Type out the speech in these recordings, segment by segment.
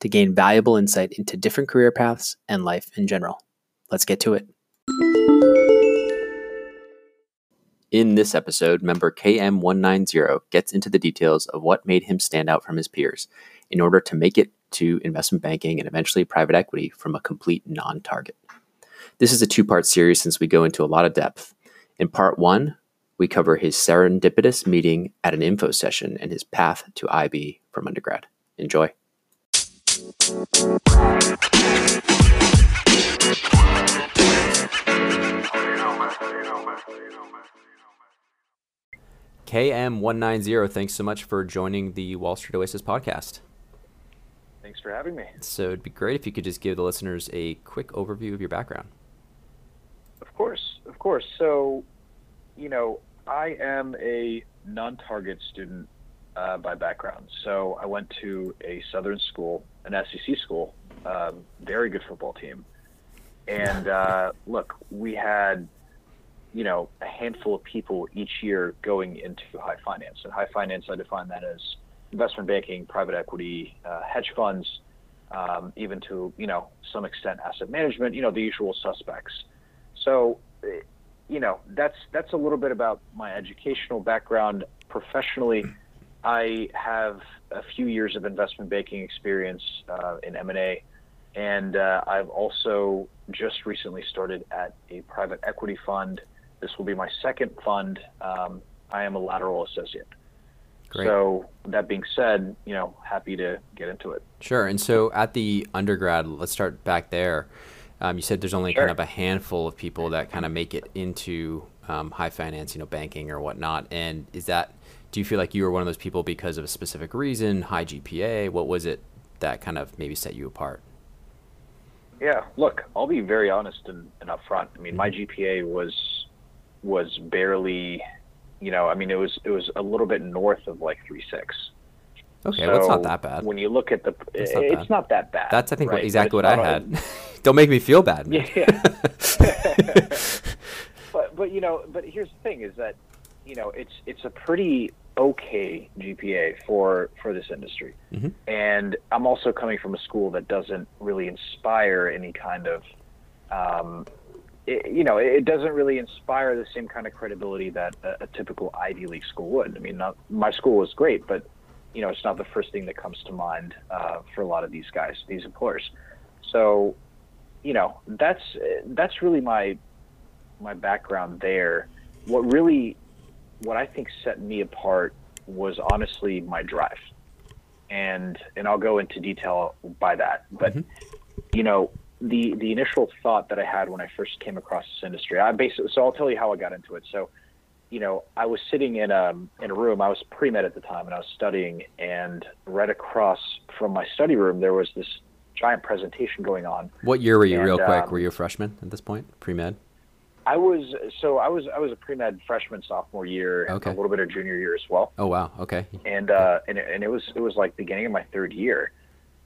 to gain valuable insight into different career paths and life in general. Let's get to it. In this episode, member KM190 gets into the details of what made him stand out from his peers in order to make it to investment banking and eventually private equity from a complete non target. This is a two part series since we go into a lot of depth. In part one, we cover his serendipitous meeting at an info session and his path to IB from undergrad. Enjoy. KM190, thanks so much for joining the Wall Street Oasis podcast. Thanks for having me. So it'd be great if you could just give the listeners a quick overview of your background. Of course, of course. So, you know, I am a non target student uh, by background. So I went to a Southern school, an SEC school, um, very good football team. And uh, look, we had you know, a handful of people each year going into high finance. And high finance, I define that as investment banking, private equity, uh, hedge funds, um, even to, you know, some extent asset management, you know, the usual suspects. So, you know, that's, that's a little bit about my educational background. Professionally, I have a few years of investment banking experience uh, in M&A, and uh, I've also just recently started at a private equity fund this will be my second fund. Um, I am a lateral associate. Great. So that being said, you know, happy to get into it. Sure. And so at the undergrad, let's start back there. Um, you said there's only sure. kind of a handful of people that kind of make it into um, high finance, you know, banking or whatnot. And is that, do you feel like you were one of those people because of a specific reason, high GPA? What was it that kind of maybe set you apart? Yeah, look, I'll be very honest and, and upfront. I mean, my mm-hmm. GPA was was barely, you know, I mean, it was it was a little bit north of like three six. Okay, so well, it's not that bad. When you look at the, it's not, it's not that bad. That's I think right? exactly what I had. Don't make me feel bad. Man. Yeah. but but you know, but here's the thing: is that you know it's it's a pretty okay GPA for for this industry, mm-hmm. and I'm also coming from a school that doesn't really inspire any kind of um, it, you know, it doesn't really inspire the same kind of credibility that a, a typical Ivy League school would. I mean, not, my school was great, but you know, it's not the first thing that comes to mind uh, for a lot of these guys, these employers. So, you know, that's that's really my my background there. What really, what I think set me apart was honestly my drive, and and I'll go into detail by that. But mm-hmm. you know, the the initial thought that I had when I first came across this industry. I basically so I'll tell you how I got into it. So, you know, I was sitting in a um, in a room. I was pre med at the time, and I was studying. And right across from my study room, there was this giant presentation going on. What year were you, and, real quick? Um, were you a freshman at this point, pre med? I was so I was I was a pre med freshman sophomore year, okay. a little bit of junior year as well. Oh wow, okay. And uh, and it, and it was it was like beginning of my third year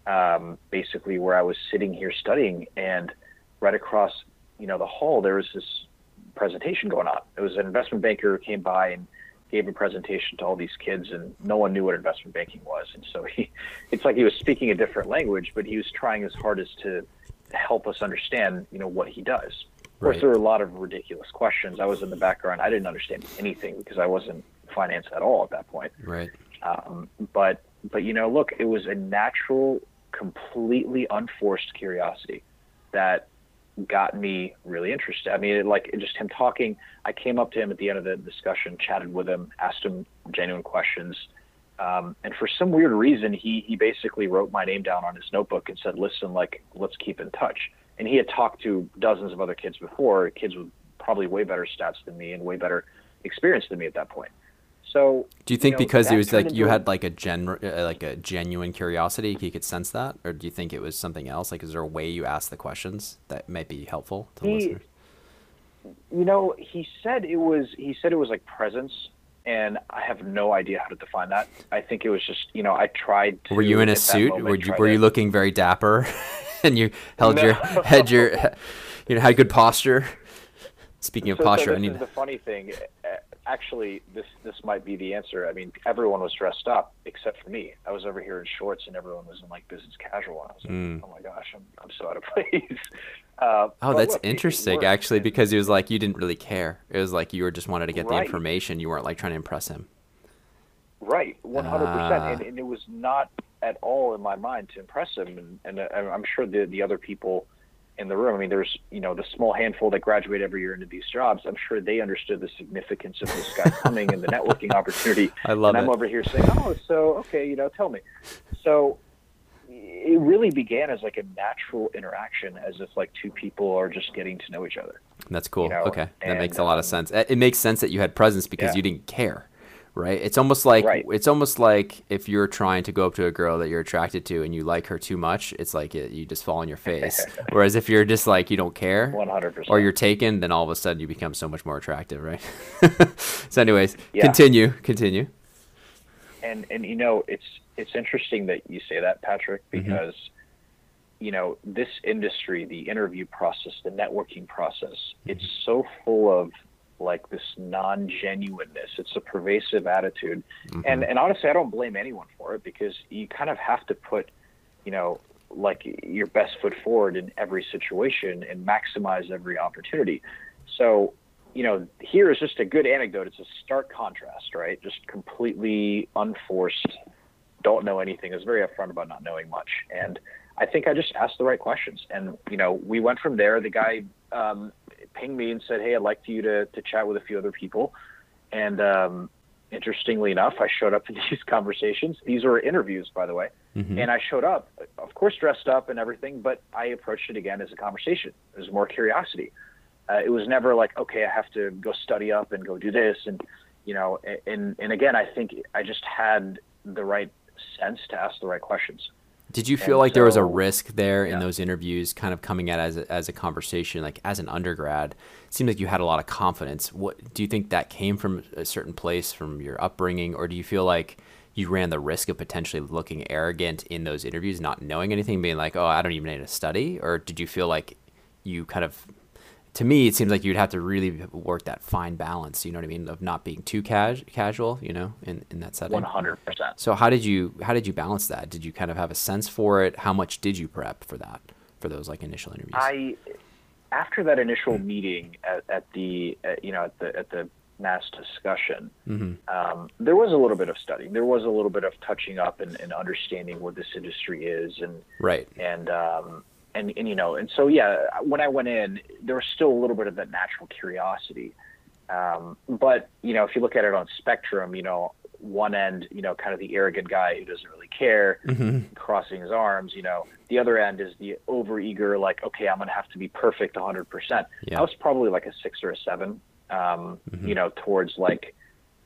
um, basically where I was sitting here studying, and right across, you know, the hall there was this presentation going on. It was an investment banker who came by and gave a presentation to all these kids, and no one knew what investment banking was. And so he, it's like he was speaking a different language, but he was trying his hardest to help us understand, you know, what he does. Of course, there were a lot of ridiculous questions. I was in the background. I didn't understand anything because I wasn't finance at all at that point. Right. Um, but but you know, look, it was a natural completely unforced curiosity that got me really interested. I mean, it, like it just him talking. I came up to him at the end of the discussion, chatted with him, asked him genuine questions, um, and for some weird reason, he he basically wrote my name down on his notebook and said, "Listen, like let's keep in touch." And he had talked to dozens of other kids before, kids with probably way better stats than me and way better experience than me at that point. So, do you think you know, because it was like you had like a gen uh, like a genuine curiosity, he could sense that, or do you think it was something else? Like, is there a way you ask the questions that might be helpful to the He- listeners? you know, he said it was he said it was like presence, and I have no idea how to define that. I think it was just you know I tried. To, Were you in a suit? moment, Were you were to- you looking very dapper, and you held your No. had your you know had good posture? Speaking of So- so posture, I this need is the funny thing. Uh, Actually, this this might be the answer. I mean, everyone was dressed up except for me. I was over here in shorts, and everyone was in like business casual. And I was like, Mm. oh my gosh, I'm I'm so out of place. Uh, Oh, that's look, interesting, worked. actually, And- because it was like you didn't really care. It was like you were just wanted to get the information. You weren't like trying to impress him. Right, one hundred Ah. percent, and and it was not at all in my mind to impress him, and, and I'm sure the the other people in the room. I mean, there's you know the small handful that graduate every year into these jobs. I'm sure they understood the significance of this guy coming and the networking opportunity. I love and I'm over here saying, oh, so okay, you know, tell me. So it really began as like a natural interaction, as if like two people are just getting to know each other. That's cool. know, okay, that and, makes a lot of um, sense. It it makes sense that you had presence because Yeah. you didn't care, right? It's almost like Right. it's almost like if you're trying to go up to a girl that you're attracted to and you like her too much, it's like it, you just fall on your face. Whereas if you're just like you don't care, One hundred percent. or you're taken, then all of a sudden you become so much more attractive, right? so, anyways, Yeah. continue, continue. and and you know it's it's interesting that you say that patrick Mm-hmm. because you know this industry the interview process the networking process Mm-hmm. it's so full of like this non-genuineness it's a pervasive attitude Mm-hmm. and and honestly i don't blame anyone for it because you kind of have to put you know like your best foot forward in every situation and maximize every opportunity so you know, here is just a good anecdote. It's a stark contrast, right? Just completely unforced, don't know anything. is very upfront about not knowing much. And I think I just asked the right questions. And, you know, we went from there. The guy um, pinged me and said, Hey, I'd like you to, to chat with a few other people. And um, interestingly enough, I showed up to these conversations. These were interviews, by the way. Mhm. And I showed up, of course, dressed up and everything, but I approached it again as a conversation. It was more curiosity. Uh, it was never like, okay, I have to go study up and go do this. And, you know, and, and again, I think I just had the right sense to ask the right questions. Did you feel And like there was a risk there in yeah. those interviews, kind of coming at as a, as a conversation, like as an undergrad? It seemed like you had a lot of confidence. What do you think that came from a certain place, from your upbringing, or do you feel like you ran the risk of potentially looking arrogant in those interviews, not knowing anything, being like, "Oh, I don't even need to study," or did you feel like you kind of to me, it seems like you'd have to really work that fine balance. You know what I mean, of not being too cas- casual. You know, in, in that setting. One hundred percent. So how did you how did you balance that? Did you kind of have a sense for it? How much did you prep for that for those like initial interviews? I, after that initial meeting at, at the, at, you know, at the at the mass discussion, um, there was a little bit of studying. There was a little bit of touching up and, and understanding what this industry is, and right. and um, and and you know, and so yeah, when I went in, there was still a little bit of that natural curiosity. Um, but you know, if you look at it on spectrum, you know, one end, you know, kind of the arrogant guy who doesn't really care, crossing his arms. You know, the other end is the overeager, like, okay, I'm gonna have to be perfect 100. percent Yeah. I was probably like a six or a seven. Um, You know, towards like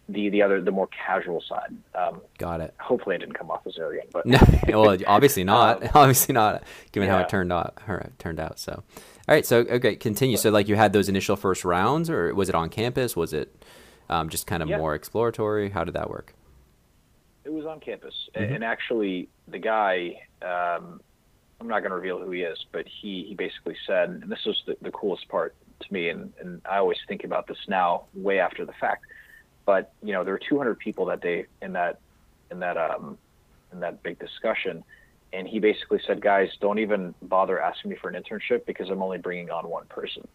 the the other the more casual side. Um, Got it. hopefully, I didn't come off as arrogant, but No, well, obviously not. obviously not, given how it turned out. How it turned out. So, all right. So, okay, continue. So, like, you had those initial first rounds, or was it on campus? Was it um, just kind of Yeah. more exploratory? How did that work? It was on campus, Mm-hmm. and actually, the guy. Um, I'm not going to reveal who he is, but he he basically said, and this was the, the coolest part to me, and and I always think about this now, way after the fact. But you know, there were 200 people that day in that in that um in that big discussion, and he basically said, guys, don't even bother asking me for an internship because I'm only bringing on one person,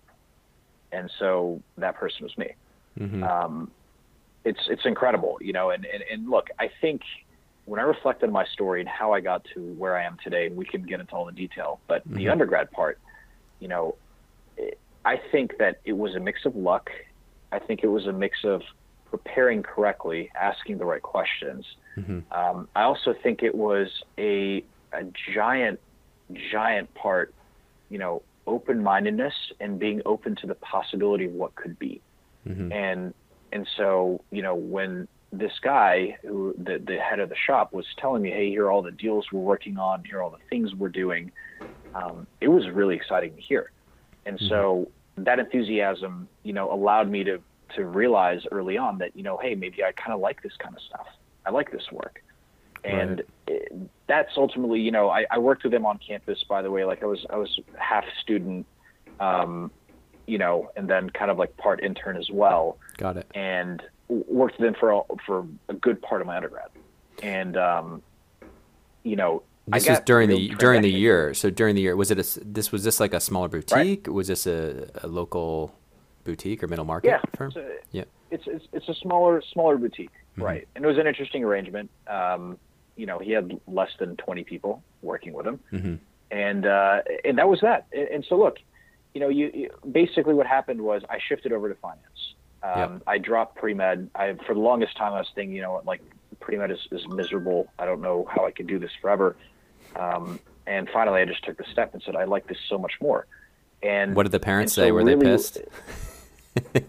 and so that person was me hmm um, it's it's incredible, you know. And, and and look, I think when I reflect on my story and how I got to where I am today, and we can get into all the detail, but the Mhm. undergrad part, you know, I think that it was a mix of luck. I think it was a mix of preparing correctly, asking the right questions. Mm-hmm. Um, I also think it was a, a giant, giant part, you know, open mindedness and being open to the possibility of what could be. Mm-hmm. And and so, you know, when this guy who the, the head of the shop was telling me, hey, here are all the deals we're working on, here are all the things we're doing, um, it was really exciting to hear. And mm-hmm. so that enthusiasm, you know, allowed me to to realize early on that you know, hey, maybe I kind of like this kind of stuff. I like this work, and right. it, that's ultimately, you know, I, I worked with them on campus. By the way, like I was I was half student, um, you know, and then kind of like part intern as well. Got it. And worked with them for a, for a good part of my undergrad, and um, you know, this is during the during the year. So during the year, was it a this was this like a smaller boutique? Right. Was this a, a local boutique or middle market yeah, firm? It's a, yeah, it's, it's it's a smaller smaller boutique, mm-hmm. right? And it was an interesting arrangement. Um, you know, he had less than twenty people working with him, mm-hmm. and uh, and that was that. And, and so look, you know, you, you, basically what happened was I shifted over to finance. Um, yep. I dropped pre med. I for the longest time I was thinking, you know, like pre med is, is miserable. I don't know how I can do this forever. Um, and finally, I just took the step and said, I like this so much more. And what did the parents say? So Were really, they pissed?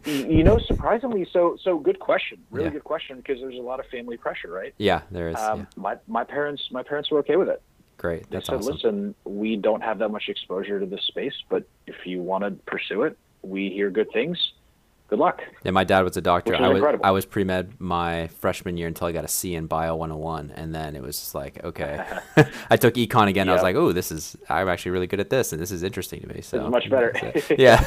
you know, surprisingly, so so good question. Really yeah. good question because there's a lot of family pressure, right? Yeah, there is. Um, yeah. My my parents my parents were okay with it. Great. That's they said, awesome. listen, we don't have that much exposure to this space, but if you want to pursue it, we hear good things good luck. Yeah, my dad was a doctor. I was incredible. I was pre med my freshman year until I got a C in Bio 101, and then it was just like okay. I took econ again. Yep. I was like, oh, this is I'm actually really good at this, and this is interesting to me. So much better. yeah.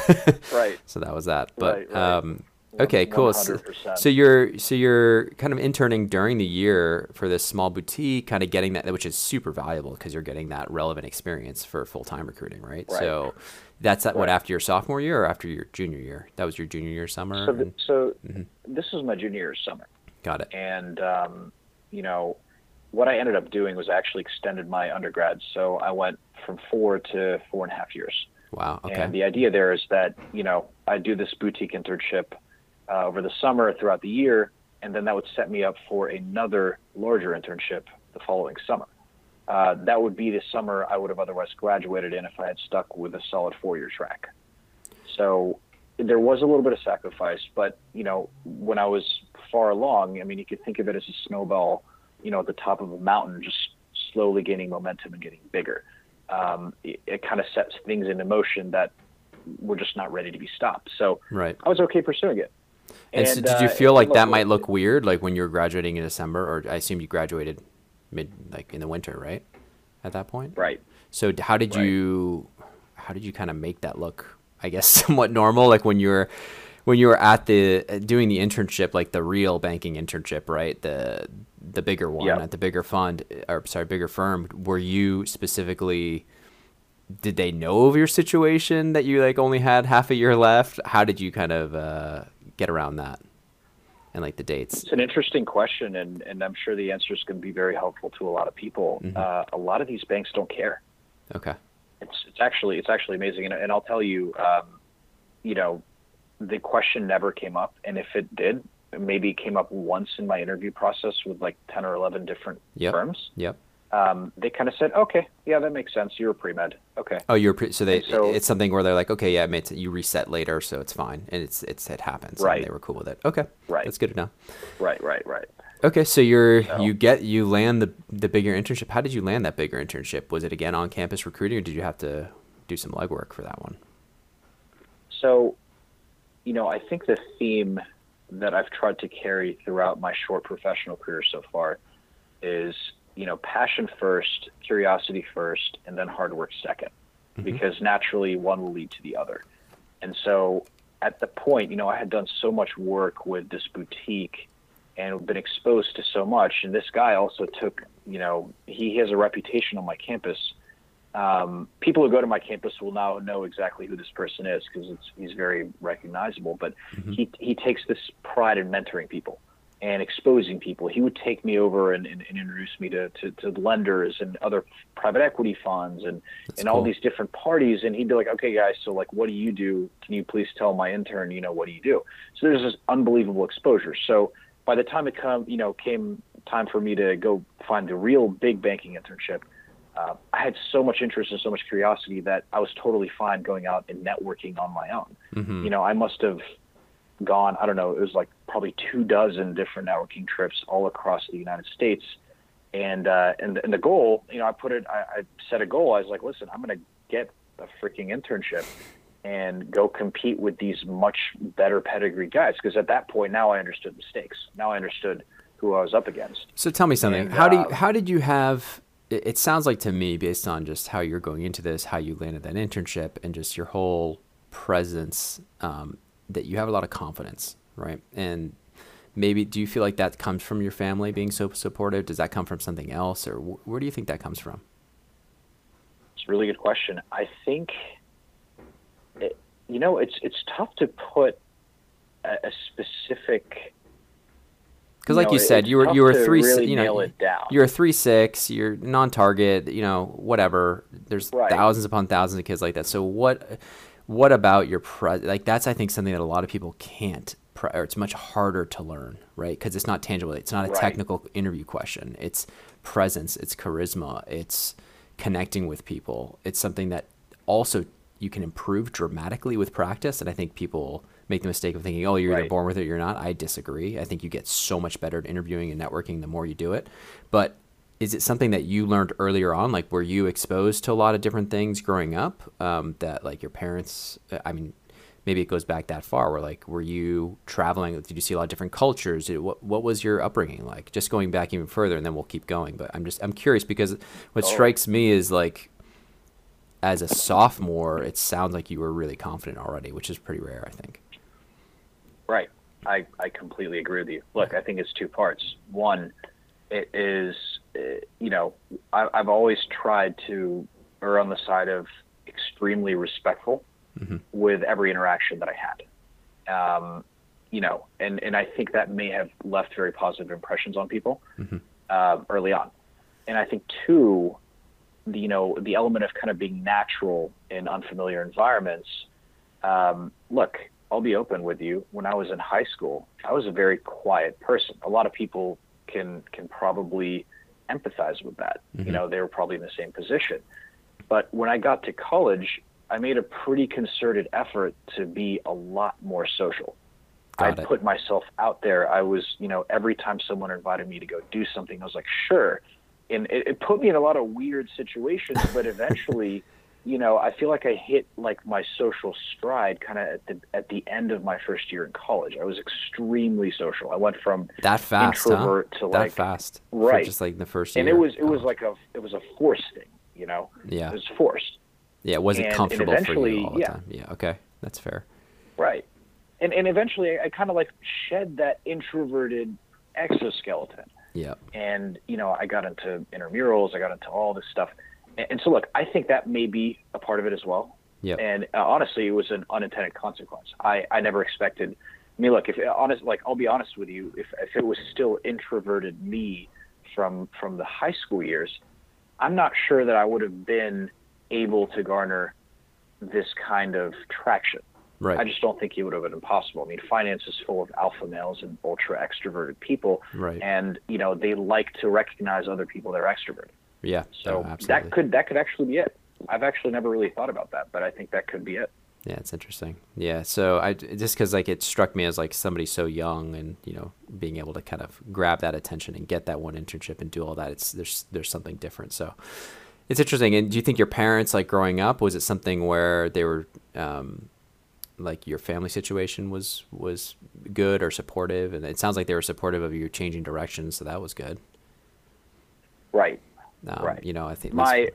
right. So that was that. But right, right. um. Okay, cool. So, so, you're so you're kind of interning during the year for this small boutique, kind of getting that, which is super valuable because you're getting that relevant experience for full time recruiting, right? right? So that's right. what after your sophomore year or after your junior year? That was your junior year summer. So, the, so mm-hmm. this was my junior year summer. Got it. And um, you know, what I ended up doing was actually extended my undergrad. So I went from four to four and a half years. Wow. Okay. And the idea there is that you know I do this boutique internship uh, over the summer throughout the year, and then that would set me up for another larger internship the following summer. Uh, that would be the summer I would have otherwise graduated in if I had stuck with a solid four-year track. So there was a little bit of sacrifice, but you know, when I was far along, I mean, you could think of it as a snowball, you know, at the top of a mountain, just slowly gaining momentum and getting bigger. Um, it, it kind of sets things into motion that were just not ready to be stopped. So right. I was okay pursuing it. And, and so did you uh, feel like that might look weird, like when you were graduating in December, or I assume you graduated mid like in the winter, right? At that point, right. So how did right. you how did you kind of make that look? I guess somewhat normal, like when you were when you were at the doing the internship, like the real banking internship, right? The the bigger one yep. at the bigger fund or sorry, bigger firm. Were you specifically? Did they know of your situation that you like only had half a year left? How did you kind of uh, get around that? And like the dates? It's an interesting question, and, and I'm sure the answer is going to be very helpful to a lot of people. Mm-hmm. Uh, a lot of these banks don't care. Okay. It's it's actually it's actually amazing, and, and I'll tell you, um, you know, the question never came up, and if it did, maybe it came up once in my interview process with like ten or eleven different yep. firms. Yep um, they kind of said, okay, yeah, that makes sense. You're a pre med. Okay. Oh, you're pre. So they. So, it's something where they're like, okay, yeah, it you reset later, so it's fine, and it's it's it happens. Right. they were cool with it. Okay. Right. That's good to know. Right. Right. Right. Okay, so you're so, you get you land the the bigger internship. How did you land that bigger internship? Was it again on campus recruiting, or did you have to do some legwork for that one? So, you know, I think the theme that I've tried to carry throughout my short professional career so far is you know, passion first, curiosity first, and then hard work 2nd mm-hmm. because naturally one will lead to the other. And so at the point, you know, I had done so much work with this boutique and been exposed to so much. And this guy also took, you know, he has a reputation on my campus. Um, people who go to my campus will now know exactly who this person is because he's very recognizable. But mm-hmm. he he takes this pride in mentoring people. And exposing people. He would take me over and, and, and introduce me to, to, to, lenders and other private equity funds and, That's and cool. all these different parties. And he'd be like, okay, guys, so like, what do you do? Can you please tell my intern, you know, what do you do? So there's this unbelievable exposure. So by the time it come, you know, came time for me to go find the real big banking internship, uh, I had so much interest and so much curiosity that I was totally fine going out and networking on my own. Mm-hmm. You know, I must have gone, I don't know, it was like probably two dozen different networking trips all across the United States. And, uh, and, and the goal, you know, I put it, I, I set a goal. I was like, listen, I'm going to get a freaking internship and go compete with these much better pedigree guys. Because at that point, now I understood the stakes. Now I understood who I was up against. So tell me something. And, how uh, do you, how did you have? It sounds like to me, based on just how you're going into this, how you landed that internship, and just your whole presence um, that you have a lot of confidence, right? And maybe do you feel like that comes from your family being so supportive? Does that come from something else, or wh- where do you think that comes from? It's a really good question. I think, it, you know, it's it's tough to put a, a specific. Because, like you, said, you were you were three, really you know, you're a three six, you're non-target, you know, whatever. There's right. thousands upon thousands of kids like that. So what? What about your pre like that's i think something that a lot of people can't pre- or it's much harder to learn right? Because it's not tangible. It's not a right. technical interview question. It's presence. It's charisma. It's connecting with people. It's something that also you can improve dramatically with practice and i think people make the mistake of thinking oh you're right. either born with it or you're not. I disagree. I think you get so much better at interviewing and networking the more you do it. But is it something that you learned earlier on? Like, were you exposed to a lot of different things growing up um, that, like, your parents? I mean, maybe it goes back that far. Where like, were you traveling? Did you see a lot of different cultures? Did, what What was your upbringing like? Just going back even further, and then we'll keep going. But I'm just I'm curious because what oh. strikes me is like, as a sophomore, it sounds like you were really confident already, which is pretty rare, I think. Right. I I completely agree with you. Look, I think it's two parts. One it is, you know, I, have always tried to err on the side of extremely respectful mm-hmm. with every interaction that I had. Um, you know, and, and I think that may have left very positive impressions on people mm-hmm. uh, early on. And I think two, the, you know, the element of kind of being natural in unfamiliar environments. Um, look, I'll be open with you. When I was in high school, I was a very quiet person. A lot of people can can probably empathize with that. Mm-hmm. You know, they were probably in the same position. But when I got to college, I made a pretty concerted effort to be a lot more social. I put myself out there. I was, you know, every time someone invited me to go do something, I was like, sure. And it, it put me in a lot of weird situations, but eventually you know, I feel like I hit like my social stride kind of at the at the end of my first year in college. I was extremely social. I went from that fast introvert huh? to that like fast, right? just like the first year. And it was it was oh. like a it was a forced thing, you know. Yeah, it was forced. Yeah, it wasn't and, comfortable and for you all the yeah. time. Yeah, okay, that's fair. Right, and and eventually I, I kind of like shed that introverted exoskeleton. Yeah. And you know, I got into intramurals. I got into all this stuff and so look, I think that may be a part of it as well. Yeah. And uh, honestly, it was an unintended consequence. I, I never expected. I mean, look, if honest, like I'll be honest with you, if if it was still introverted me from from the high school years, I'm not sure that I would have been able to garner this kind of traction. Right. I just don't think it would have been possible. I mean, finance is full of alpha males and ultra extroverted people, right. and you know they like to recognize other people that are extroverted. Yeah. So no, that could that could actually be it. I've actually never really thought about that, but I think that could be it. Yeah, it's interesting. Yeah, so I just because like it struck me as like somebody so young and you know being able to kind of grab that attention and get that one internship and do all that. It's there's there's something different. So it's interesting. And do you think your parents like growing up was it something where they were um, like your family situation was was good or supportive? And it sounds like they were supportive of you changing directions, so that was good. Um, right. You know, I think my,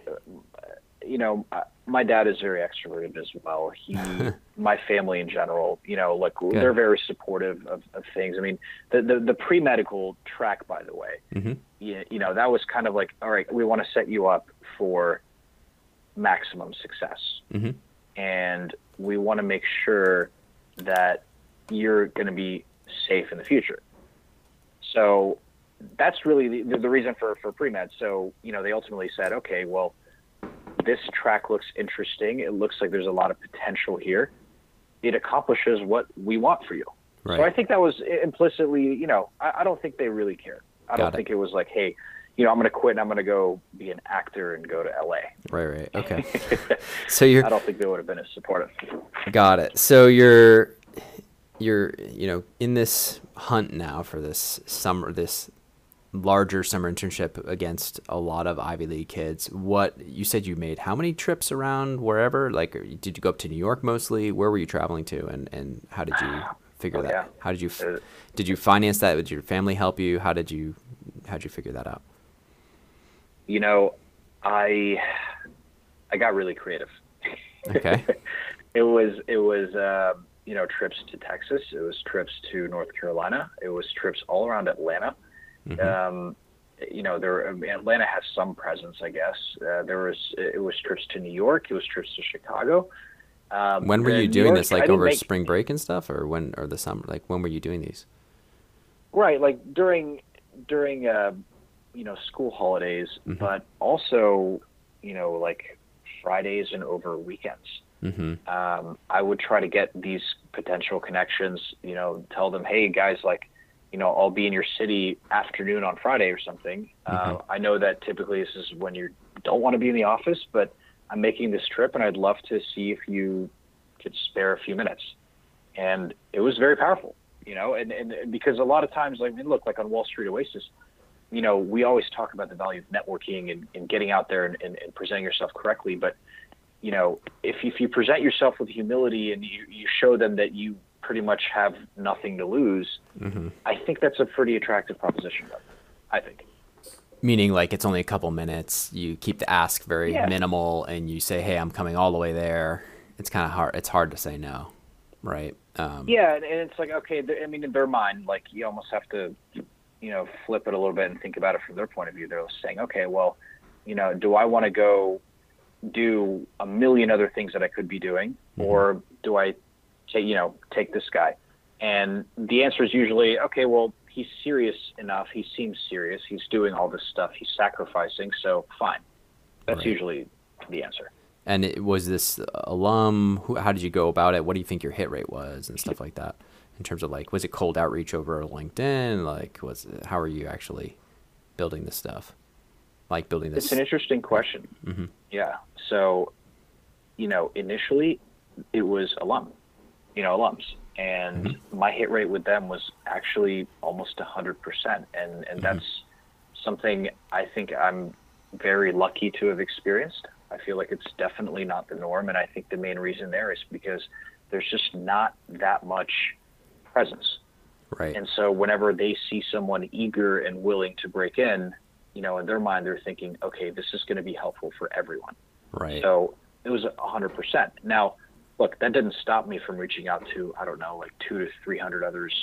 you know, my dad is very extroverted as well. He, my family in general, you know, like Good. they're very supportive of, of things. I mean, the the, the pre medical track, by the way, mm-hmm. you, you know, that was kind of like, all right, we want to set you up for maximum success, mm-hmm. and we want to make sure that you're going to be safe in the future. So that's really the, the reason for, for pre-med. So, you know, they ultimately said, okay, well, this track looks interesting. It looks like there's a lot of potential here. It accomplishes what we want for you. Right. So I think that was implicitly, you know, I, I don't think they really care. I Got don't it. think it was like, hey, you know, I'm going to quit and I'm going to go be an actor and go to LA. Right, right. Okay. so you're I don't think they would have been as supportive. Got it. So you're you're, you know, in this hunt now for this summer this larger summer internship against a lot of Ivy League kids. What you said you made how many trips around wherever? Like did you go up to New York mostly? Where were you traveling to and and how did you figure oh, that? Yeah. How did you uh, did you finance that? Did your family help you? How did you how did you figure that out? You know, I I got really creative. Okay. it was it was uh, you know trips to Texas. It was trips to North Carolina. It was trips all around Atlanta. Mm-hmm. Um, you know, there I mean, Atlanta has some presence, I guess. Uh, there was it was trips to New York. It was trips to Chicago. Um, when were you doing York, this? Like over make, spring break and stuff, or when or the summer? Like when were you doing these? Right, like during during uh, you know school holidays, mm-hmm. but also you know like Fridays and over weekends. Mm-hmm. Um, I would try to get these potential connections. You know, tell them, hey guys, like you know, I'll be in your city afternoon on Friday or something. Mm-hmm. Uh, I know that typically this is when you don't want to be in the office, but I'm making this trip and I'd love to see if you could spare a few minutes. And it was very powerful, you know, and, and because a lot of times, like, I mean, look, like on Wall Street Oasis, you know, we always talk about the value of networking and, and getting out there and, and, and presenting yourself correctly. But, you know, if, if you present yourself with humility and you, you show them that you pretty much have nothing to lose, mm-hmm. I think that's a pretty attractive proposition. I think. Meaning, like it's only a couple minutes. You keep the ask very yeah. minimal, and you say, "Hey, I'm coming all the way there." It's kind of hard. It's hard to say no, right? Um, yeah, and it's like okay. I mean, in their mind, like you almost have to, you know, flip it a little bit and think about it from their point of view. They're saying, okay, well, you know, do I want to go do a million other things that I could be doing, mm-hmm. or do I take you know take this guy. And the answer is usually okay well he's serious enough. He seems serious. He's doing all this stuff. He's sacrificing. So fine. That's right. usually the answer. And it, was this alum? Who, how did you go about it? What do you think your hit rate was and stuff like that? In terms of like was it cold outreach over linkedin? Like was it, how are you actually building this stuff? Like building this it's an interesting question. Mm-hmm. yeah. So you know initially it was alum you know, alums. And mm-hmm. my hit rate with them was actually almost 100%. And, and mm-hmm. that's something I think I'm very lucky to have experienced. I feel like it's definitely not the norm. And I think the main reason there is because there's just not that much presence. Right. And so whenever they see someone eager and willing to break in, you know, in their mind, they're thinking, okay, this is going to be helpful for everyone. Right. So it was 100%. Now, look, that didn't stop me from reaching out to I don't know like two to three hundred others,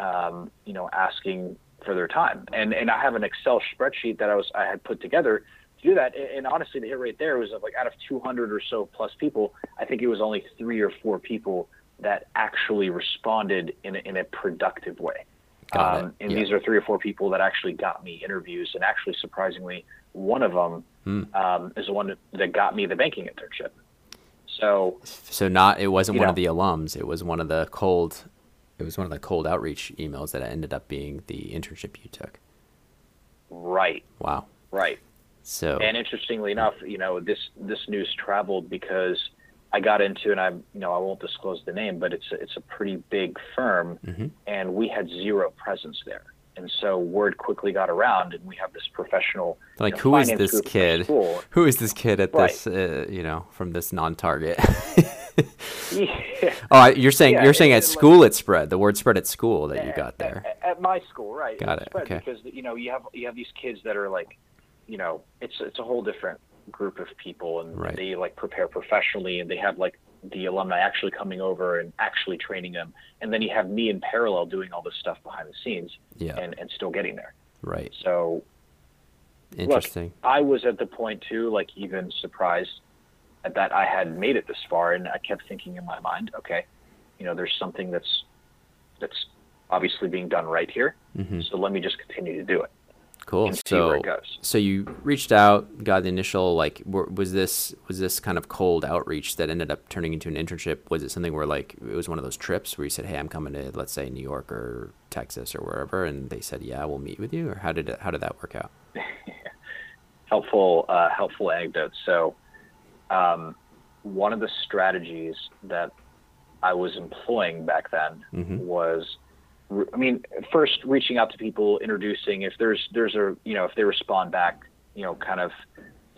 um, you know, asking for their time. And and I have an Excel spreadsheet that I was I had put together to do that. And, honestly, the hit rate there was like out of 200 or so plus people, I think it was only three or four people that actually responded in a, in a productive way. Um, and yeah. these are three or four people that actually got me interviews, and actually, surprisingly, one of them hmm. um, is the one that got me the banking internship. So so not it wasn't one know, of the alums. It was one of the cold. It was one of the cold outreach emails that ended up being the internship you took. Right. Wow. Right. So and interestingly enough, you know this this news traveled because I got into and I you know I won't disclose the name, but it's a, it's a pretty big firm, mm-hmm. and we had zero presence there and so word quickly got around, and we have this professional. Like, you know, who is this kid? Who is this kid at right. this? Uh, you know, from this non-target. yeah. Oh, you're saying yeah, you're saying at school like, it spread. The word spread at school that at, you got there. At, at, my school, right? Got it. it okay. Because you know you have you have these kids that are like, you know, it's it's a whole different group of people, and right. they like prepare professionally, and they have like the alumni actually coming over and actually training them. And then you have me in parallel doing all this stuff behind the scenes yeah. and, and still getting there. Right. So interesting. Look, I was at the point too, like even surprised that I had made it this far. And I kept thinking in my mind, okay, you know, there's something that's, that's obviously being done right here. Mm-hmm. So let me just continue to do it. Cool. so, so you reached out, got the initial like, was this was this kind of cold outreach that ended up turning into an internship? Was it something where like it was one of those trips where you said, "Hey, I'm coming to let's say New York or Texas or wherever," and they said, "Yeah, we'll meet with you," or how did it, how did that work out? helpful uh, helpful anecdote. So, um, one of the strategies that I was employing back then mm-hmm. was I mean, first reaching out to people, introducing. If there's there's a you know if they respond back, you know, kind of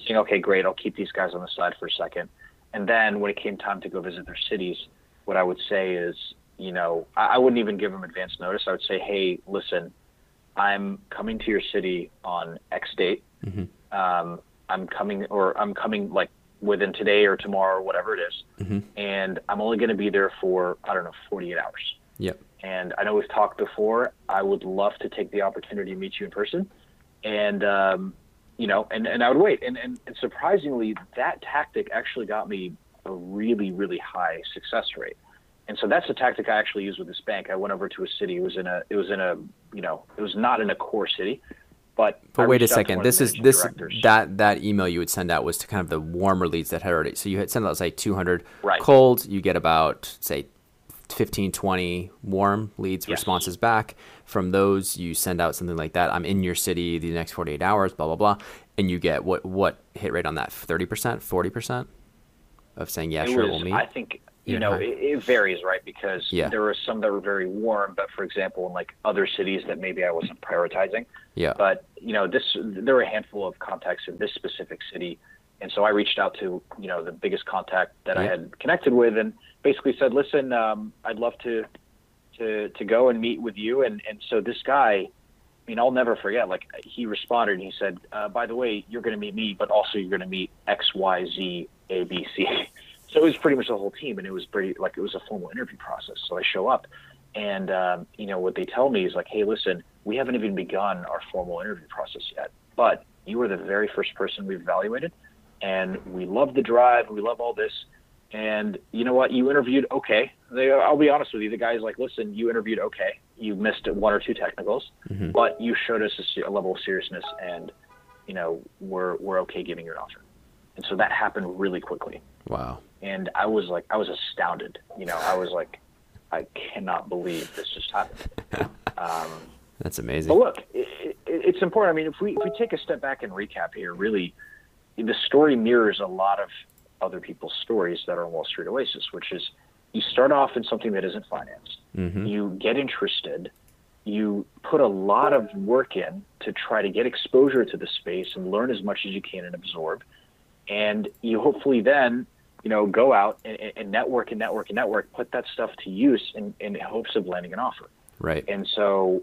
saying, okay, great, I'll keep these guys on the side for a second. And then when it came time to go visit their cities, what I would say is, you know, I, I wouldn't even give them advance notice. I would say, hey, listen, I'm coming to your city on X date. Mm-hmm. Um, I'm coming, or I'm coming like within today or tomorrow, or whatever it is. Mm-hmm. and I'm only going to be there for I don't know 48 hours. Yep. And I know we've talked before. I would love to take the opportunity to meet you in person. And, um, you know, and, and I would wait. And, and, and surprisingly, that tactic actually got me a really, really high success rate. And so that's the tactic I actually used with this bank. I went over to a city. It was in a, it was in a, you know, it was not in a core city, but. But wait a second. This is this directors. that that email you would send out was to kind of the warmer leads that had already. So you had sent out say 200 right. cold. You get about say 15, 20 warm leads, yes. responses back. From those, you send out something like that. I'm in your city the next 48 hours, blah, blah, blah. And you get what, what hit rate on that? 30%, 40% of saying, yeah, it sure, was, we'll meet? I think, you yeah. know, it, it, varies, right? Because yeah. there were some that were very warm, but for example, in like other cities that maybe I wasn't prioritizing. Yeah. But, you know, this, there were a handful of contacts in this specific city and so I reached out to you know the biggest contact that yeah. I had connected with, and basically said, "Listen, um, I'd love to to to go and meet with you." And and so this guy, I mean, I'll never forget. Like he responded, and he said, uh, "By the way, you're going to meet me, but also you're going to meet X, Y, Z, A, B, C." so it was pretty much the whole team, and it was pretty like it was a formal interview process. So I show up, and um, you know what they tell me is like, "Hey, listen, we haven't even begun our formal interview process yet, but you were the very first person we've evaluated." And we love the drive. We love all this. And you know what? You interviewed okay. They, I'll be honest with you. The guy's like, listen, you interviewed okay. You missed one or two technicals, mm-hmm. but you showed us a, a, level of seriousness, and you know we're we're okay giving you an offer. And so that happened really quickly. Wow. And I was like, I was astounded. You know, I was like, I cannot believe this just happened. Um, That's amazing. But look, it, it, it's important. I mean, if we if we take a step back and recap here, really the story mirrors a lot of other people's stories that are on Wall Street Oasis, which is you start off in something that isn't financed. Mm-hmm. You get interested. You put a lot of work in to try to get exposure to the space and learn as much as you can and absorb. And you hopefully then, you know, go out and, and network and network and network, put that stuff to use in, in hopes of landing an offer. Right. And so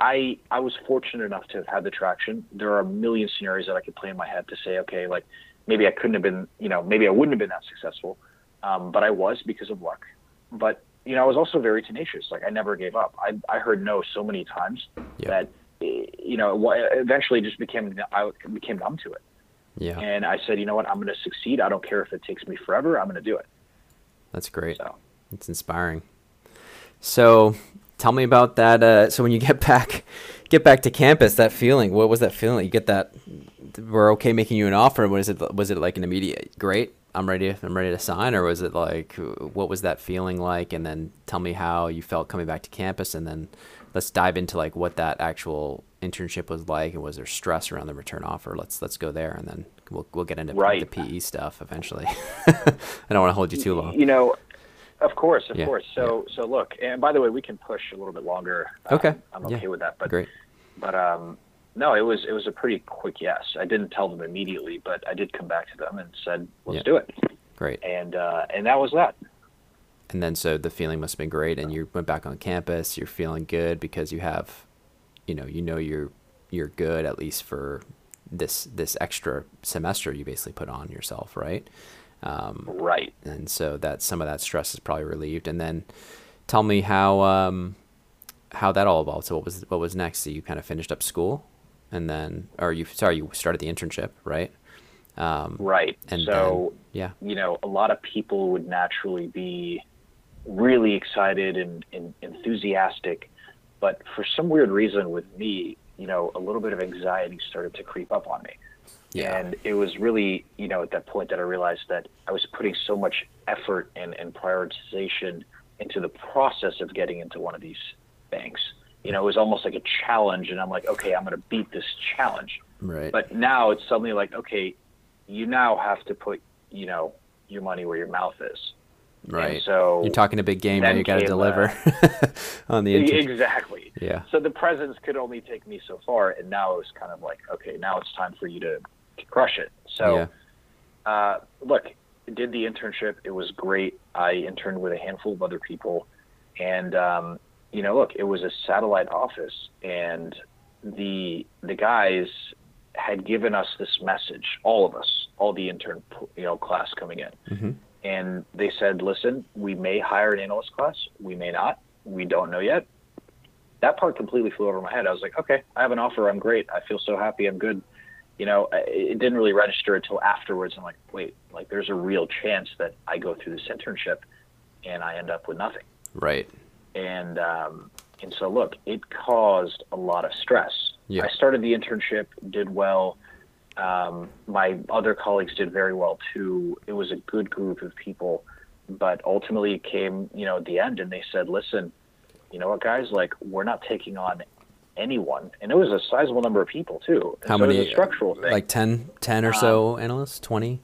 I I was fortunate enough to have had the traction. There are a million scenarios that I could play in my head to say, okay, like maybe I couldn't have been, you know, maybe I wouldn't have been that successful, um, but I was because of luck. But you know, I was also very tenacious. Like I never gave up. I I heard no so many times yeah. that you know eventually just became I became numb to it. Yeah. And I said, you know what, I'm going to succeed. I don't care if it takes me forever. I'm going to do it. That's great. So. It's inspiring. So tell me about that. Uh, so when you get back, get back to campus, that feeling. What was that feeling? You get that. We're okay making you an offer. Was it was it like an immediate great? I'm ready. I'm ready to sign, or was it like what was that feeling like? And then tell me how you felt coming back to campus, and then let's dive into like what that actual internship was like, and was there stress around the return offer? Let's let's go there, and then we'll we'll get into right. the PE stuff eventually. I don't want to hold you too long. You know, of course, of yeah, course. So, yeah. so look, and by the way, we can push a little bit longer. Okay, um, I'm okay yeah. with that. But great. But um, no, it was it was a pretty quick yes. I didn't tell them immediately, but I did come back to them and said, "Let's do it." Great. And uh, and that was that. And then, so the feeling must have been great, and you went back on campus. You're feeling good because you have, you know, you know you're you're good at least for this this extra semester you basically put on yourself, right? Um, right. And so that some of that stress is probably relieved. And then tell me how um, how that all evolved. So what was what was next? So you kind of finished up school, and then or you sorry you started the internship, right? Um, right. And so then, yeah, you know, a lot of people would naturally be really excited and, and enthusiastic But for some weird reason with me, you know, a little bit of anxiety started to creep up on me. Yeah. And it was really, you know, at that point that I realized that I was putting so much effort and, and prioritization into the process of getting into one of these banks. You know, it was almost like a challenge, and I'm like, okay, I'm going to beat this challenge. Right. But now it's suddenly like, okay, you now have to put, you know, your money where your mouth is. right. And so You're talking a big game now. You got to came, uh, deliver on the intern- exactly. Yeah. So the presence could only take me so far, and now it was kind of like, okay, now it's time for you to, to crush it. So, Yeah. uh, look, did the internship. It was great. I interned with a handful of other people, and um, you know, look, it was a satellite office, and the the guys had given us this message, all of us, all the intern, you know, class coming in, Mhm. and they said, listen, we may hire an analyst class, we may not, we don't know yet. That part completely flew over my head. I was like, okay, I have an offer. I'm great. I feel so happy. I'm good. You know, it didn't really register until afterwards. I'm like, wait, like there's a real chance that I go through this internship and I end up with nothing Right. and um, and so look, it caused a lot of stress. Yeah. I started the internship, did well. Um, my other colleagues did very well too. It was a good group of people, but ultimately it came, you know, at the end, and they said, "Listen, you know what, guys? Like, we're not taking on anyone." And it was a sizable number of people too. How so many? structural thing. Like 10, 10 or so analysts? 20?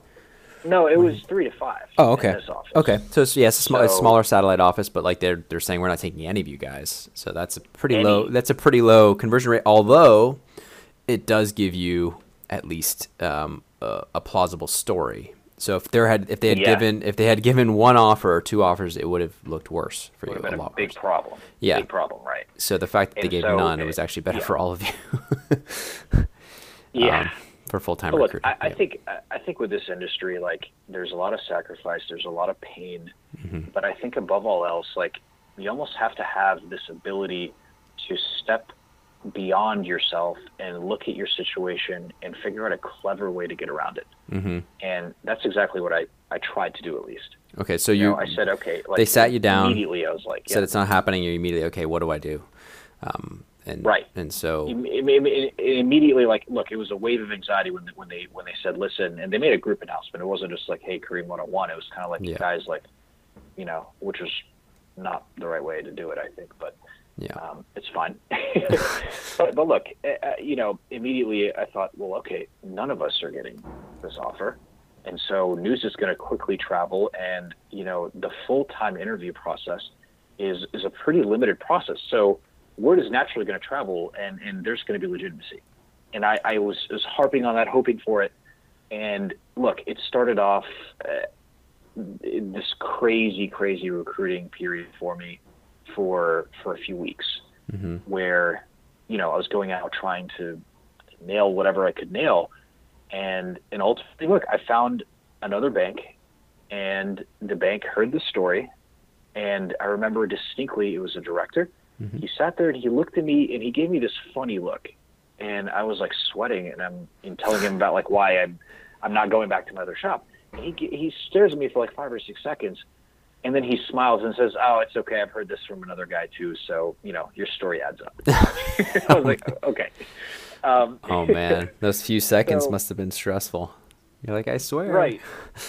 no, it was three to five. Oh, okay. Okay. So it's, yeah, it's a, sm- a smaller satellite office, but like they're they're saying we're not taking any of you guys. So that's a pretty Any. low. That's a pretty low conversion rate. Although it does give you at least um, a, a plausible story. So if there had if they had Yeah. given if they had given one offer or two offers, it would have looked worse for Would you have a been a lot big worse. problem. Yeah. Big problem, right? So the fact that they gave so none, it was actually better yeah. for all of you. Yeah. um, for full time recruiting. I, I yeah. think I- I think with this industry, like there's a lot of sacrifice, there's a lot of pain, Mm-hmm. but I think above all else, like you almost have to have this ability to step beyond yourself and look at your situation and figure out a clever way to get around it. Mhm. And that's exactly what I I tried to do at least. Okay, so You you know, I said okay. Like, they sat you down, immediately. I was like, said it's not happening. You're immediately okay. What do I do? Um, and Right. and so Im- im- im- im- immediately like look it was a wave of anxiety when when they when they said listen and they made a group announcement it wasn't just like hey kareem 101 it was kind of like Yeah. guys like you know which was not the right way to do it i think but yeah, um, it's fine. But, but look uh, you know immediately i thought well okay none of us are getting this offer. And so news is going to quickly travel and you know the full-time interview process is is a pretty limited process. So word is naturally going to travel and and there's going to be legitimacy. And i i was was harping on that hoping for it. And look it started off uh, this crazy crazy recruiting period for me for for a few weeks hmm where you know I was going out trying to nail whatever I could nail, and and ultimately, look, I found another bank, and the bank heard the story, and I remember distinctly it was a director. Mhm. He sat there and he looked at me and he gave me this funny look, and I was like sweating, and I'm and telling him about like why I'm I'm not going back to my other shop. And he he stares at me for like five or six seconds, and then he smiles and says, "Oh, it's okay. I've heard this from another guy too. So you know, your story adds up." I was like, "Okay." Um, oh man, those few seconds So- must have been stressful. You're like, I swear. right.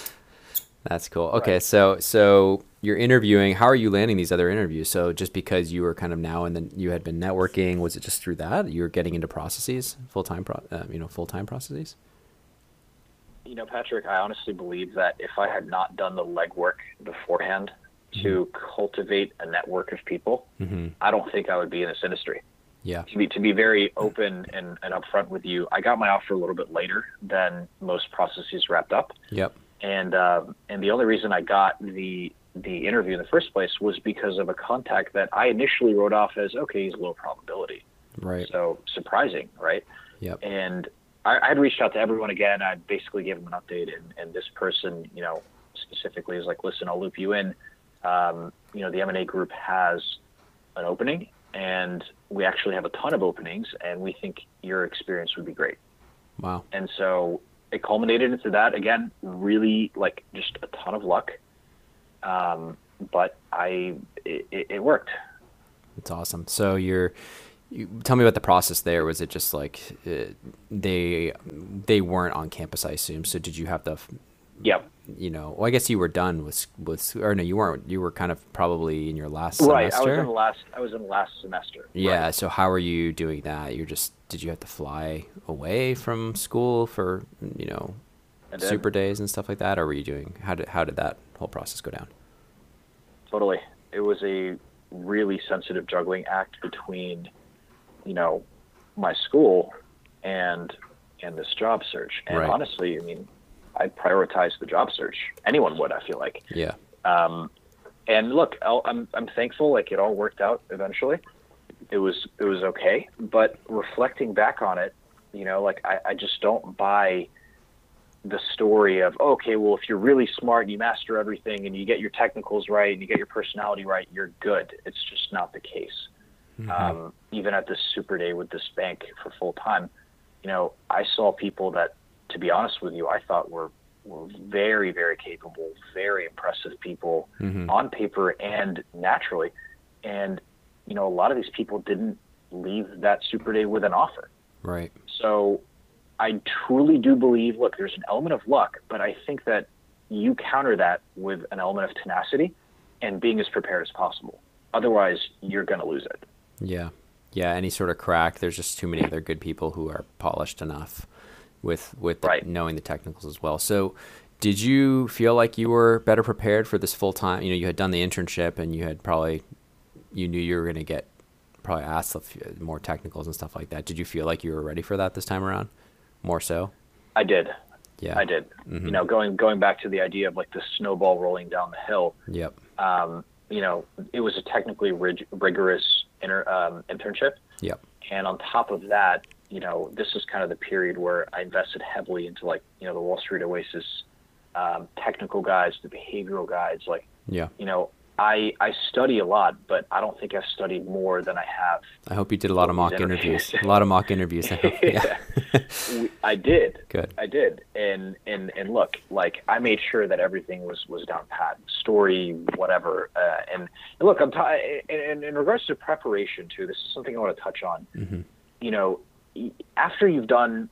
That's cool. Okay, Right. so so you're interviewing. How are you landing these other interviews? So just because you were kind of now and then you had been networking, was it just through that you were getting into processes, full time, pro, uh, you know, full time processes? You know, Patrick, I honestly believe that if I had not done the legwork beforehand to cultivate a network of people, Mm-hmm. I don't think I would be in this industry. Yeah. to be to be very open and, and upfront with you, I got my offer a little bit later than most processes wrapped up, Yep. and um, and the only reason I got the the interview in the first place was because of a contact that I initially wrote off as okay, he's low probability, Right. so surprising, right? Yep. And I, had reached out to everyone again. I basically gave them an update, and, and this person, you know, specifically is like, listen, I'll loop you in. Um, you know, the M and A group has an opening, and we actually have a ton of openings, and we think your experience would be great. Wow. And so it culminated into that again. Really, like just a ton of luck. Um, but I, it, it it worked. It's awesome. So you're, you, tell me about the process there. Was it just like uh, they they weren't on campus? I assume. So did you have to? Yep. You know, well, I guess you were done with with, or no, you weren't. You were kind of probably in your last right. semester. I was in the last. I was in the last semester. Yeah. Right. So how are you doing that? You're just did you have to fly away from school for you know super days and stuff like that, or were you doing how did how did that whole process go down? Totally. It was a really sensitive juggling act between, you know, my school and and this job search. And Right. honestly, I mean, I prioritize the job search. Anyone would, I feel like. Yeah. Um, and look, I'll, I'm I'm thankful. Like it all worked out eventually. It was it was okay. But reflecting back on it, you know, like I, I just don't buy the story of okay, well, if you're really smart and you master everything and you get your technicals right and you get your personality right, you're good. It's just not the case. Um, even at this super day with this bank for full time, you know, I saw people that, to be honest with you, I thought were were very, very capable, very impressive people Mhm. on paper and naturally. And, you know, a lot of these people didn't leave that super day with an offer. Right. So I truly do believe, look, there's an element of luck, but I think that you counter that with an element of tenacity and being as prepared as possible. Otherwise, you're going to lose it. Yeah. Yeah, any sort of crack. There's just too many other good people who are polished enough with with the- knowing the technicals as well. So, did you feel like you were better prepared for this full time? You know, you had done the internship and you had probably you knew you were going to get probably asked more technicals and stuff like that. Did you feel like you were ready for that this time around? More so? I did. Yeah. I did. You know, going going back to the idea of like the snowball rolling down the hill. Yep. Um, you know, it was a technically rig- rigorous inter- um, internship, Yep. and on top of that, you know, this is kind of the period where I invested heavily into like you know the Wall Street Oasis um, technical guides, the behavioral guides. Like, Yeah. you know, I I study a lot, but I don't think I've studied more than I have I hope you did a lot of mock interviews. interviews. a lot of mock interviews. I hope. Yeah. I did. Good. I did. And and and look, like I made sure that everything was was down pat, story, whatever. Uh, and, and look, I'm t- in, in regards to preparation too. This is something I want to touch on. Mhm. You know, after you've done,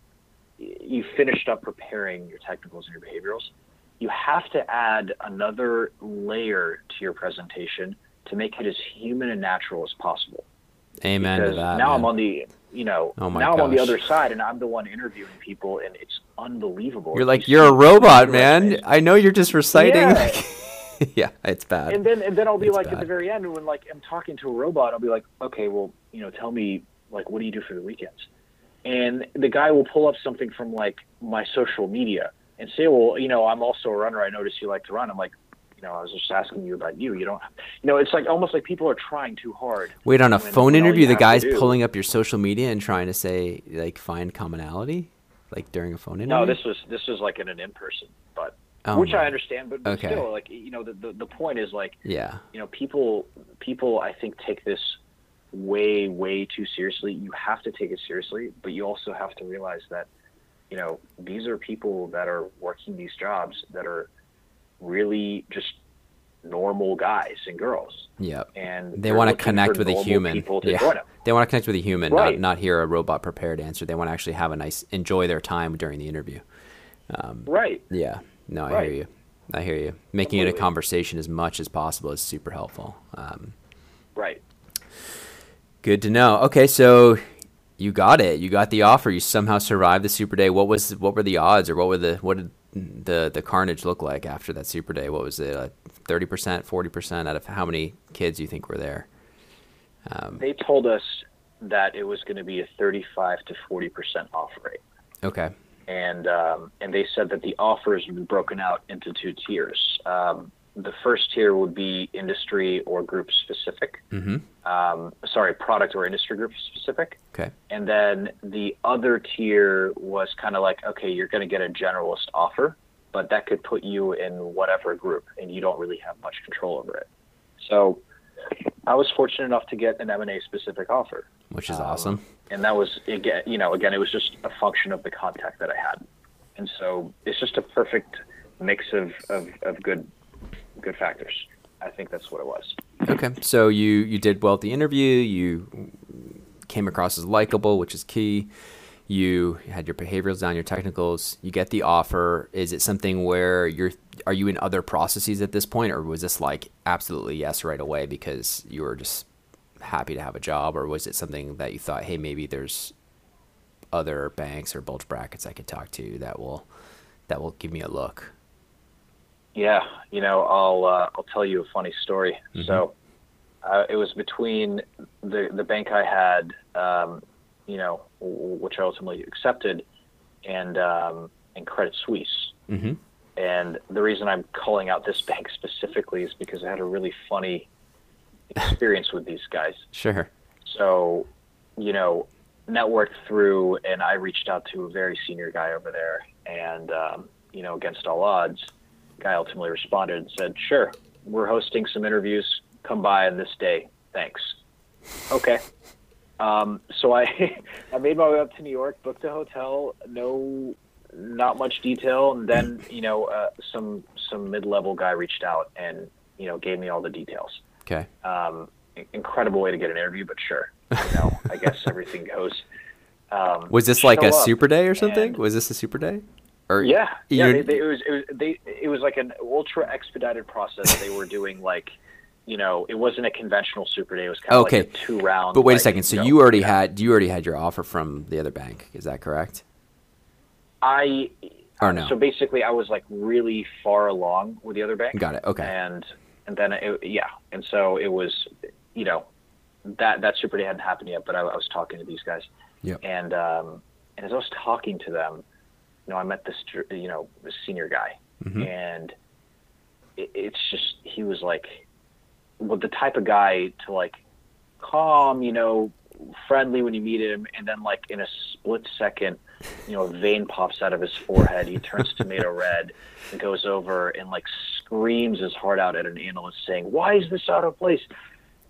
you finished up preparing your technicals and your behaviorals, you have to add another layer to your presentation to make it as human and natural as possible Amen to that. now I'm on the you know Oh my now I'm on the other side and I'm the one interviewing people and it's unbelievable. You're like you're a robot, man. resumes. I know you're just reciting. Yeah. like- yeah, it's bad. And then and then I'll be It's like at the very end when like I'm talking to a robot, I'll be like, okay, well you know tell me like what do you do for the weekends? And the guy will pull up something from like my social media and say, well you know I'm also a runner. I notice you like to run. I'm like. You know, I was just asking you about you. You don't, you know, it's like almost like people are trying too hard. Wait, on a when- phone interview, the guy's pulling up your social media and trying to say like find commonality, like during a phone interview. No, this was this was like in an in person, but Oh which my- I understand, but, but Okay. still, like you know, the, the the point is like Yeah, you know, people people I think take this way way too seriously. You have to take it seriously, but you also have to realize that you know these are people that are working these jobs that are really just normal guys and girls, yep. and They want to connect with a human. To Yeah. They want to connect with a human, Right. not not hear a robot prepared answer. They want to actually have a nice, enjoy their time during the interview. Um, Right. yeah, no, I Right. hear you. I hear you. Making it a conversation as much as possible is super helpful. Um, Right. Good to know. Okay, so you got it. You got the offer. You somehow survived the super day. What was what were the odds, or what were the what did the the carnage look like after that super day? What was it? Thirty percent, forty percent out of how many kids you think were there? Um, They told us that it was going to be a 35 to 40 percent off rate. okay. and um, and they said that the offers would be broken out into two tiers. Um, the first tier would be industry or group specific. Mm-hmm. Um, sorry, product or industry group specific. Okay. And then the other tier was kind of like, okay, you're going to get a generalist offer, but that could put you in whatever group, and you don't really have much control over it. So I was fortunate enough to get an M&A specific offer Which is Um, awesome. and that was again you know again it was just a function of the contact that i had and so it's just a perfect mix of, of, of good good factors i think that's what it was okay, so you you did well at the interview. You came across as likable, which is key. You had your behaviorals down, your technicals. You get the offer. Is it something where you're are you in other processes at this point, or was this like absolutely yes right away because you were just happy to have a job, or was it something that you thought, hey, maybe there's other banks or bulge brackets I could talk to that will that will give me a look? Yeah, you know, I'll uh, I'll tell you a funny story. Mm-hmm. So uh, it was between the the bank I had, um, you know, which I ultimately accepted, and um, and Credit Suisse. Mm-hmm. And the reason I'm calling out this bank specifically is because I had a really funny experience with these guys. Sure. So, you know, networked through, and I reached out to a very senior guy over there, and um, you know, against all odds, guy ultimately responded and said, "Sure, we're hosting some interviews. Come by on this day. Thanks." Okay. Um, so I I made my way up to New York, booked a hotel, no, not much detail, and then you know uh, some some mid level guy reached out and you know gave me all the details. Okay. Um, incredible way to get an interview, but sure, you know, I guess everything goes. Um, was this like a super day or something? Was this a super day? Or yeah, yeah. They, they, it was it was they it was like an ultra expedited process. they were doing like, you know, it wasn't a conventional super day. It was kind of okay. like two rounds. But wait like, a second. So you already had you already had your offer from the other bank. Is that correct? I or no. So basically, I was like really far along with the other bank. Got it. Okay. And and then it, yeah, and so it was, you know, that that super day hadn't happened yet, but I, I was talking to these guys. Yeah. And um, and as I was talking to them you know, I met this, you know, this senior guy, mm-hmm. and it, it's just he was like, well, the type of guy to like calm, you know, friendly when you meet him, and then like in a split second, you know, a vein pops out of his forehead. He turns tomato red and goes over and like screams his heart out at an analyst, saying, "Why is this out of place?"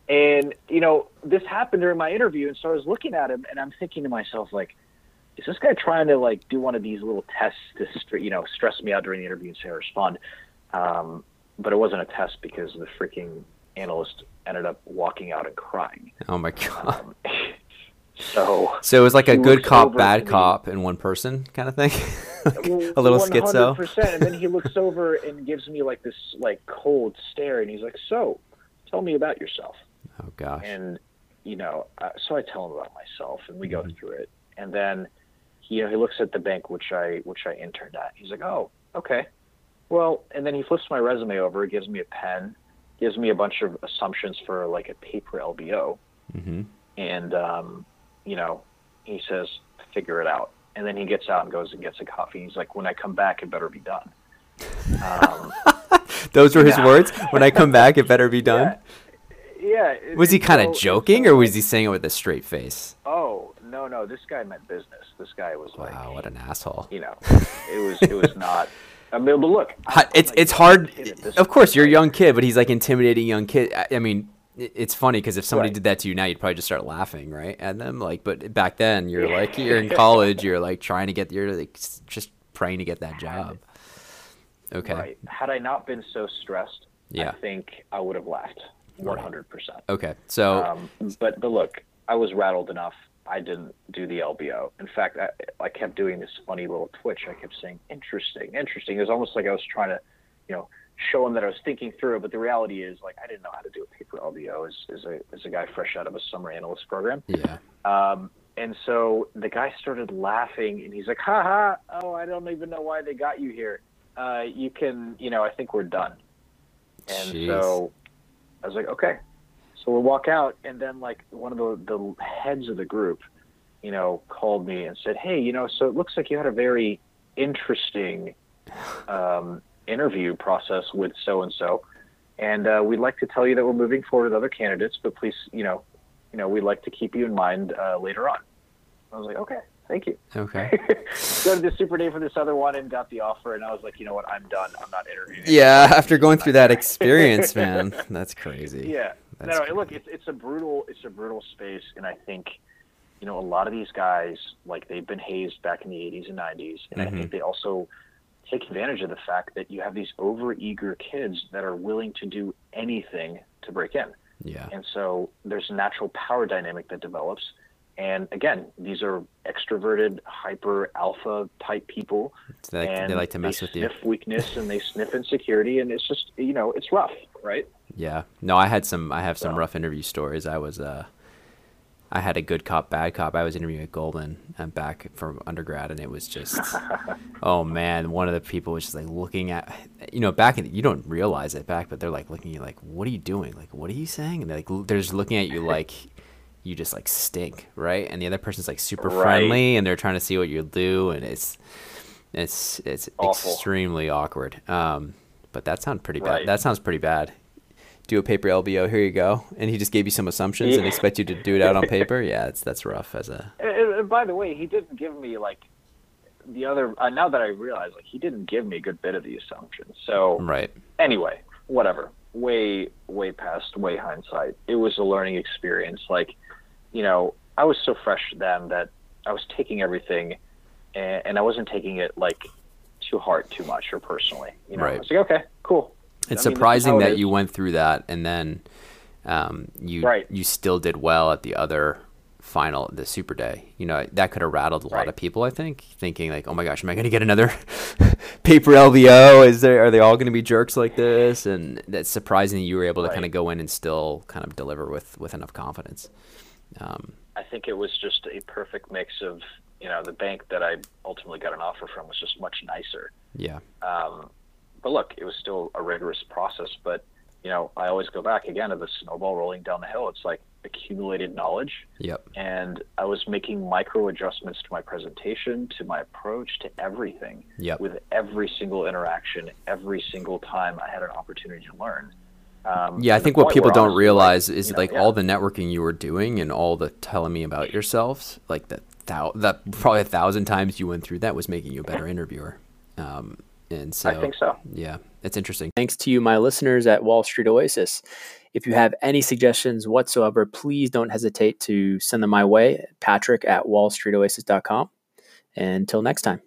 And you know, this happened during my interview, and so I was looking at him, and I'm thinking to myself, like is this guy trying to like do one of these little tests to you know stress me out during the interview and say I respond? Um, but it wasn't a test because the freaking analyst ended up walking out and crying. Oh my god. Um, so so it was like a good cop, bad cop in one person kind of thing, a little 100%, schizo. and then he looks over and gives me like this like cold stare, and he's like, "So, tell me about yourself." Oh gosh. And you know, uh, so I tell him about myself, and we mm-hmm. go through it, and then he, you know, he looks at the bank which I which I interned at. He's like, "Oh, okay." Well, and then he flips my resume over, gives me a pen, gives me a bunch of assumptions for like a paper LBO, mm-hmm. and um, you know, he says, "Figure it out." And then he gets out and goes and gets a coffee. He's like, "When I come back, it better be done." Um, Those were his yeah. words. When I come back, it better be done. Yeah. yeah was he kind of so, joking, so, or was he saying it with a straight face? Oh, no, no, this guy meant business. This guy was like, wow, what an asshole. You know, it was it was not. I mean, but look, it's like it's hard. Of course, you're a young kid, but he's like intimidating young kid. I mean, it's funny because if somebody right. did that to you now, you'd probably just start laughing, right? At them, like, but back then, you're like, you're in college, you're like trying to get, you're like just praying to get that job. Okay. Right. Had I not been so stressed, yeah. I think I would have left 100%. Okay. So, um, but but look, I was rattled enough I didn't do the LBO. In fact, I, I kept doing this funny little twitch. I kept saying, interesting, interesting. It was almost like I was trying to, you know, show him that I was thinking through it. But the reality is, like, I didn't know how to do a paper LBO as, as, a, as a guy fresh out of a summer analyst program. Yeah. Um, and so the guy started laughing and he's like, ha ha, oh, I don't even know why they got you here. Uh, you can, you know, I think we're done. And Jeez. so I was like, okay. So we'll walk out, and then like one of the the heads of the group, you know, called me and said, "Hey, you know, so it looks like you had a very interesting um, interview process with so and so, and uh, we'd like to tell you that we're moving forward with other candidates, but please, you know, you know, we'd like to keep you in mind uh, later on." I was like, "Okay." Thank you. Okay. Go to the super day for this other one and got the offer, and I was like, you know what, I'm done. I'm not interviewing. Yeah, after going through that experience, man, that's crazy. Yeah. That's no, no, look, it's it's a brutal it's a brutal space, and I think, you know, a lot of these guys like they've been hazed back in the 80s and 90s, and mm-hmm. I think mm-hmm. they also take advantage of the fact that you have these overeager kids that are willing to do anything to break in. Yeah. And so there's a natural power dynamic that develops. And again, these are extroverted, hyper alpha type people. So they, and they like to mess with you. sniff weakness and they sniff insecurity, and it's just you know it's rough, right? Yeah. No, I had some. I have some So- rough interview stories. I was. uh I had a good cop, bad cop. I was interviewing at Goldman and back from undergrad, and it was just, oh man, one of the people was just like looking at, you know, back in, you don't realize it back, but they're like looking at you like, what are you doing? Like, what are you saying? And they're like, they're just looking at you like you just like stink, right? And the other person's like super Right. friendly, and they're trying to see what you do, and it's, it's, it's Awful. extremely awkward. Um, but that sounds pretty bad. Right. That sounds pretty bad do a paper LBO. Here you go. And he just gave you some assumptions and expect you to do it out on paper. Yeah, it's that's rough as a. And, and- and by the way, he didn't give me like the other. Uh, now that I realize, like he didn't give me a good bit of the assumptions. So Right. anyway, whatever. Way, way past, way hindsight. It was a learning experience. Like, you know, I was so fresh then that I was taking everything, and, and I wasn't taking it like too hard, too much, or personally. You know, Right. I was like, okay, cool. It's I mean, surprising it that is. you went through that and then um, you Right. you still did well at the other final, the Super Day. You know that could have rattled a lot Right. of people. I think thinking like, oh my gosh, am I going to get another paper LBO? Is there are they all going to be jerks like this? And that's surprising that you were able to Right. kind of go in and still kind of deliver with with enough confidence. Um, I think it was just a perfect mix of, you know, the bank that I ultimately got an offer from was just much nicer. yeah. Um, but look, it was still a rigorous process. But you know, I always go back again to the snowball rolling down the hill. It's like accumulated knowledge, Yep. and I was making micro adjustments to my presentation, to my approach, to everything. Yep. With every single interaction, every single time I had an opportunity to learn. Um, Yeah, I think what people don't realize like, is you know, like yeah. all the networking you were doing and all the telling me about yourselves, like that thou- that probably a thousand times you went through that was making you a better interviewer. Um, and so I think so. Yeah, it's interesting. Thanks to you, my listeners at Wall Street Oasis. If you have any suggestions whatsoever, please don't hesitate to send them my way, patrick at wallstreetoasis.com. Until next time.